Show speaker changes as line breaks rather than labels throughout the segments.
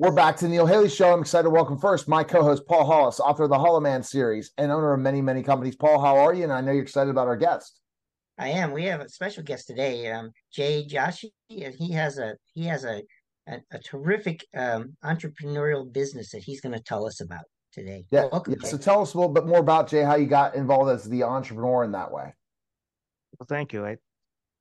We're back to Neil Haley Show. I'm excited to welcome first my co-host Paul Hollis, author of the Hollow Man series and owner of many, many companies. Paul, how are you? And I know you're excited about our guest.
I am. We have a special guest today, um, Jay Joshi. And he has a he has a a, a terrific um, entrepreneurial business that he's going to tell us about today.
Yeah. Welcome, yeah. So tell us a little bit more about Jay, how you got involved as the entrepreneur in that way.
Well, thank you. I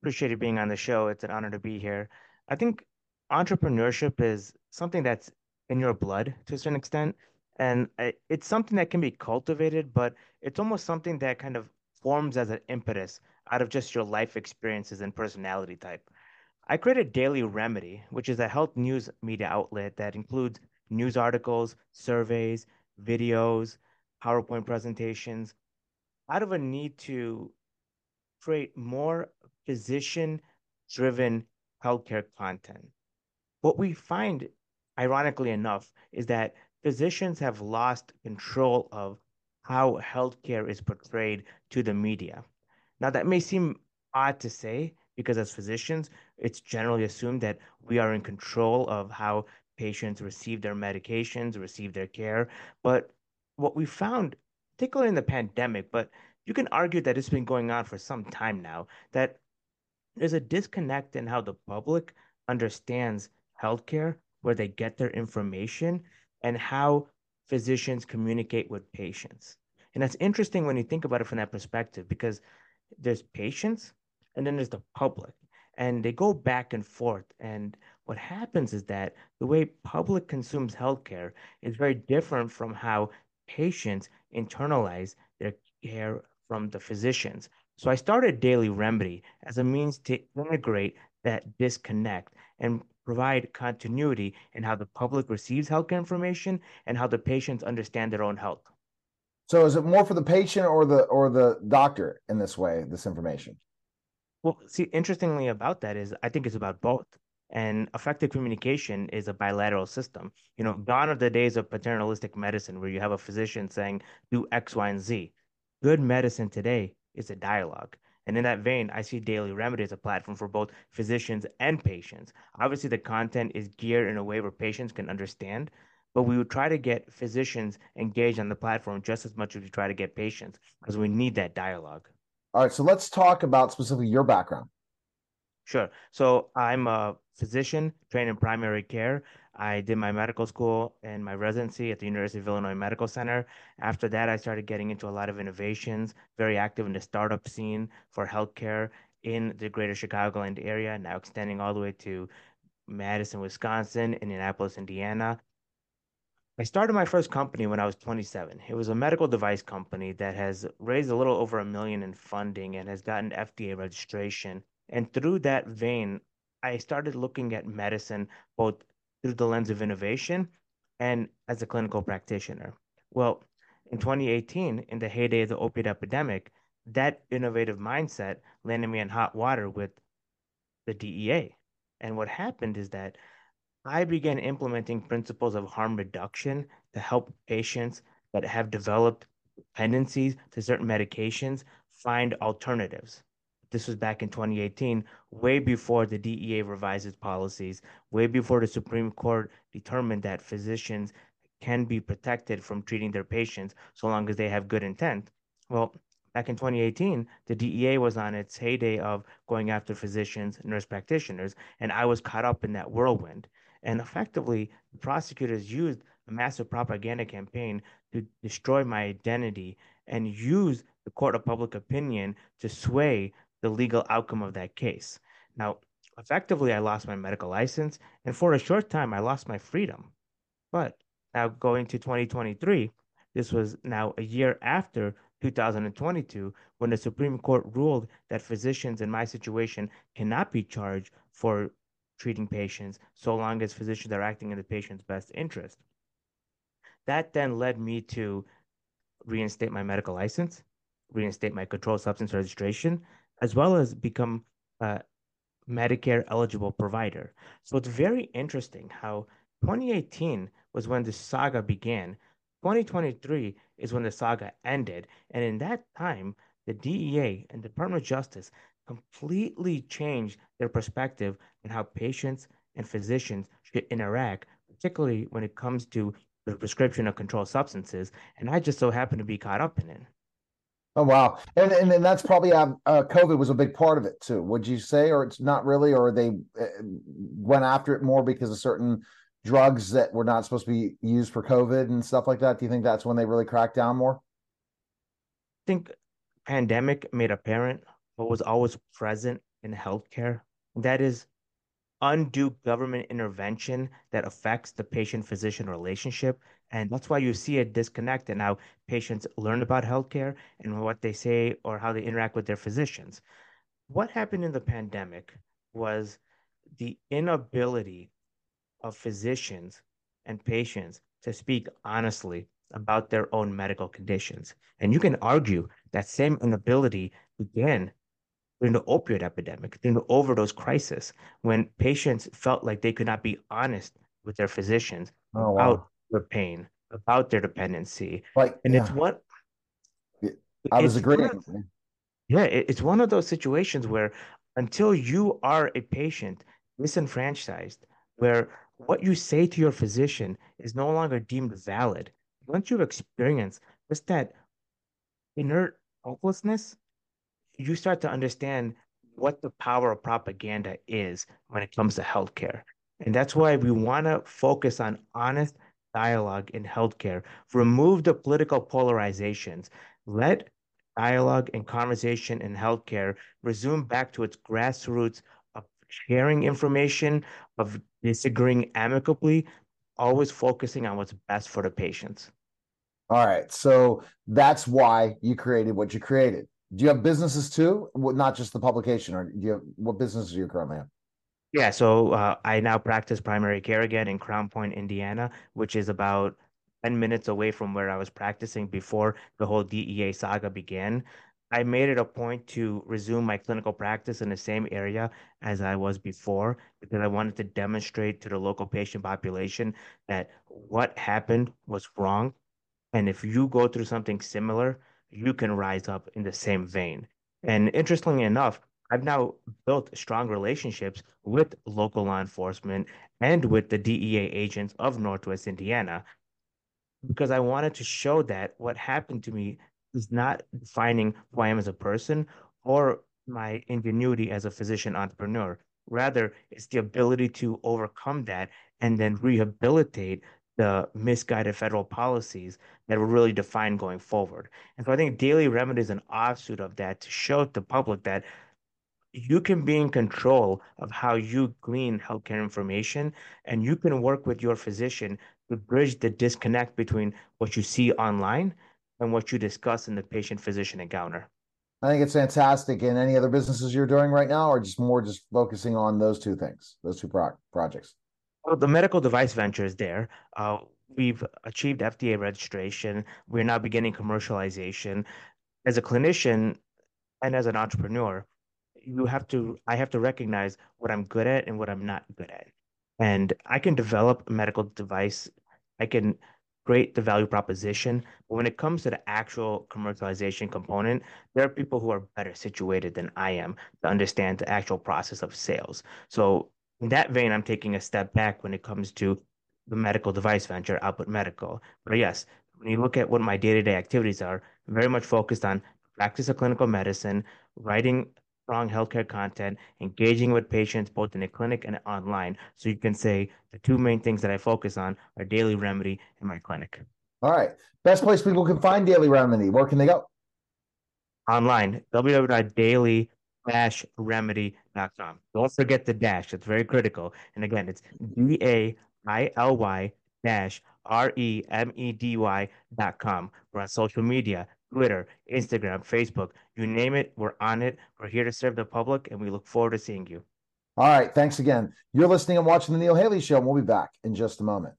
appreciate you being on the show. It's an honor to be here. I think entrepreneurship is something that's in your blood to a certain extent. And it's something that can be cultivated, but it's almost something that kind of forms as an impetus out of just your life experiences and personality type. I created Daily Remedy, which is a health news media outlet that includes news articles, surveys, videos, PowerPoint presentations, out of a need to create more physician driven healthcare content. What we find, ironically enough, is that physicians have lost control of how healthcare is portrayed to the media. Now, that may seem odd to say because as physicians, it's generally assumed that we are in control of how patients receive their medications, receive their care. But what we found, particularly in the pandemic, but you can argue that it's been going on for some time now, that there's a disconnect in how the public understands healthcare, where they get their information, and how physicians communicate with patients. And that's interesting when you think about it from that perspective, because there's patients and then there's the public, and they go back and forth. And what happens is that the way public consumes healthcare is very different from how patients internalize their care from the physicians. So I started Daily Remedy as a means to integrate that disconnect and provide continuity in how the public receives healthcare information and how the patients understand their own health.
So is it more for the patient or the or the doctor in this way, this information?
Well, see, interestingly about that is I think it's about both. And effective communication is a bilateral system. You know, gone are the days of paternalistic medicine where you have a physician saying, do X, Y, and Z. Good medicine today is a dialogue. And in that vein, I see Daily Remedy as a platform for both physicians and patients. Obviously, the content is geared in a way where patients can understand, but we would try to get physicians engaged on the platform just as much as we try to get patients because we need that dialogue.
All right, so let's talk about specifically your background.
Sure. So I'm a physician trained in primary care. I did my medical school and my residency at the University of Illinois Medical Center. After that, I started getting into a lot of innovations, very active in the startup scene for healthcare in the greater Chicagoland area, now extending all the way to Madison, Wisconsin, Indianapolis, Indiana. I started my first company when I was 27. It was a medical device company that has raised a little over a million in funding and has gotten FDA registration. And through that vein, I started looking at medicine both through the lens of innovation and as a clinical practitioner. Well, in 2018, in the heyday of the opiate epidemic, that innovative mindset landed me in hot water with the DEA. And what happened is that I began implementing principles of harm reduction to help patients that have developed tendencies to certain medications find alternatives. This was back in 2018, way before the DEA revised its policies, way before the Supreme Court determined that physicians can be protected from treating their patients so long as they have good intent. Well, back in 2018, the DEA was on its heyday of going after physicians, nurse practitioners, and I was caught up in that whirlwind. And effectively, the prosecutors used a massive propaganda campaign to destroy my identity and use the court of public opinion to sway the legal outcome of that case. Now, effectively, I lost my medical license, and for a short time, I lost my freedom. But now going to 2023, this was now a year after 2022 when the Supreme Court ruled that physicians in my situation cannot be charged for treating patients so long as physicians are acting in the patient's best interest. That then led me to reinstate my medical license, reinstate my controlled substance registration, as well as become a Medicare eligible provider. So it's very interesting how 2018 was when the saga began. 2023 is when the saga ended. And in that time, the DEA and the Department of Justice completely changed their perspective on how patients and physicians should interact particularly when it comes to the prescription of controlled substances. And I just so happen to be caught up in it.
Oh wow, and and, and that's probably uh, uh, COVID was a big part of it too. Would you say, or it's not really, or they uh, went after it more because of certain drugs that were not supposed to be used for COVID and stuff like that? Do you think that's when they really cracked down more?
I think pandemic made apparent what was always present in healthcare. That is undue government intervention that affects the patient physician relationship. And that's why you see a disconnect in how patients learn about healthcare and what they say or how they interact with their physicians. What happened in the pandemic was the inability of physicians and patients to speak honestly about their own medical conditions. And you can argue that same inability began during the opioid epidemic, during the overdose crisis, when patients felt like they could not be honest with their physicians oh, about their pain, about their dependency.
Like,
and yeah. it's what
I was agreeing. Of,
yeah, it's one of those situations where until you are a patient disenfranchised, where what you say to your physician is no longer deemed valid, once you've experienced just that inert hopelessness, you start to understand what the power of propaganda is when it comes to healthcare. And that's why we want to focus on honest dialogue in healthcare, remove the political polarizations, let dialogue and conversation in healthcare resume back to its grassroots of sharing information, of disagreeing amicably, always focusing on what's best for the patients.
All right. So that's why you created what you created. Do you have businesses too? Not just the publication, or do you have what businesses do you currently have?
Yeah, so uh, I now practice primary care again in Crown Point, Indiana, which is about 10 minutes away from where I was practicing before the whole DEA saga began. I made it a point to resume my clinical practice in the same area as I was before because I wanted to demonstrate to the local patient population that what happened was wrong. And if you go through something similar, you can rise up in the same vein. And interestingly enough, I've now built strong relationships with local law enforcement and with the DEA agents of Northwest Indiana because I wanted to show that what happened to me is not defining who I am as a person or my ingenuity as a physician entrepreneur. Rather, it's the ability to overcome that and then rehabilitate the misguided federal policies that will really define going forward. And so I think Daily Remedy is an offshoot of that to show the public that you can be in control of how you glean healthcare information and you can work with your physician to bridge the disconnect between what you see online and what you discuss in the patient physician encounter.
I think it's fantastic. And any other businesses you're doing right now, or just more just focusing on those two things, those two pro- projects?
Well, the medical device venture is there. Uh, we've achieved FDA registration. We're now beginning commercialization. As a clinician and as an entrepreneur, you have to I have to recognize what I'm good at and what I'm not good at. And I can develop a medical device. I can create the value proposition. But when it comes to the actual commercialization component, there are people who are better situated than I am to understand the actual process of sales. So in that vein, I'm taking a step back when it comes to the medical device venture, Output Medical. But yes, when you look at what my day-to-day activities are, I'm very much focused on practice of clinical medicine, writing strong healthcare content, engaging with patients both in the clinic and online. So you can say the two main things that I focus on are Daily Remedy and my clinic.
All right. Best place people can find Daily Remedy. Where can they go?
Online, www.daily remedy.com. Don't forget the dash. It's very critical. And again, it's D A I L Y dash R E M E D Y dot com. We're on social media, Twitter, Instagram, Facebook, you name it, we're on it. We're here to serve the public, and we look forward to seeing you.
All right. Thanks again. You're listening and watching The Neil Haley Show, and we'll be back in just a moment.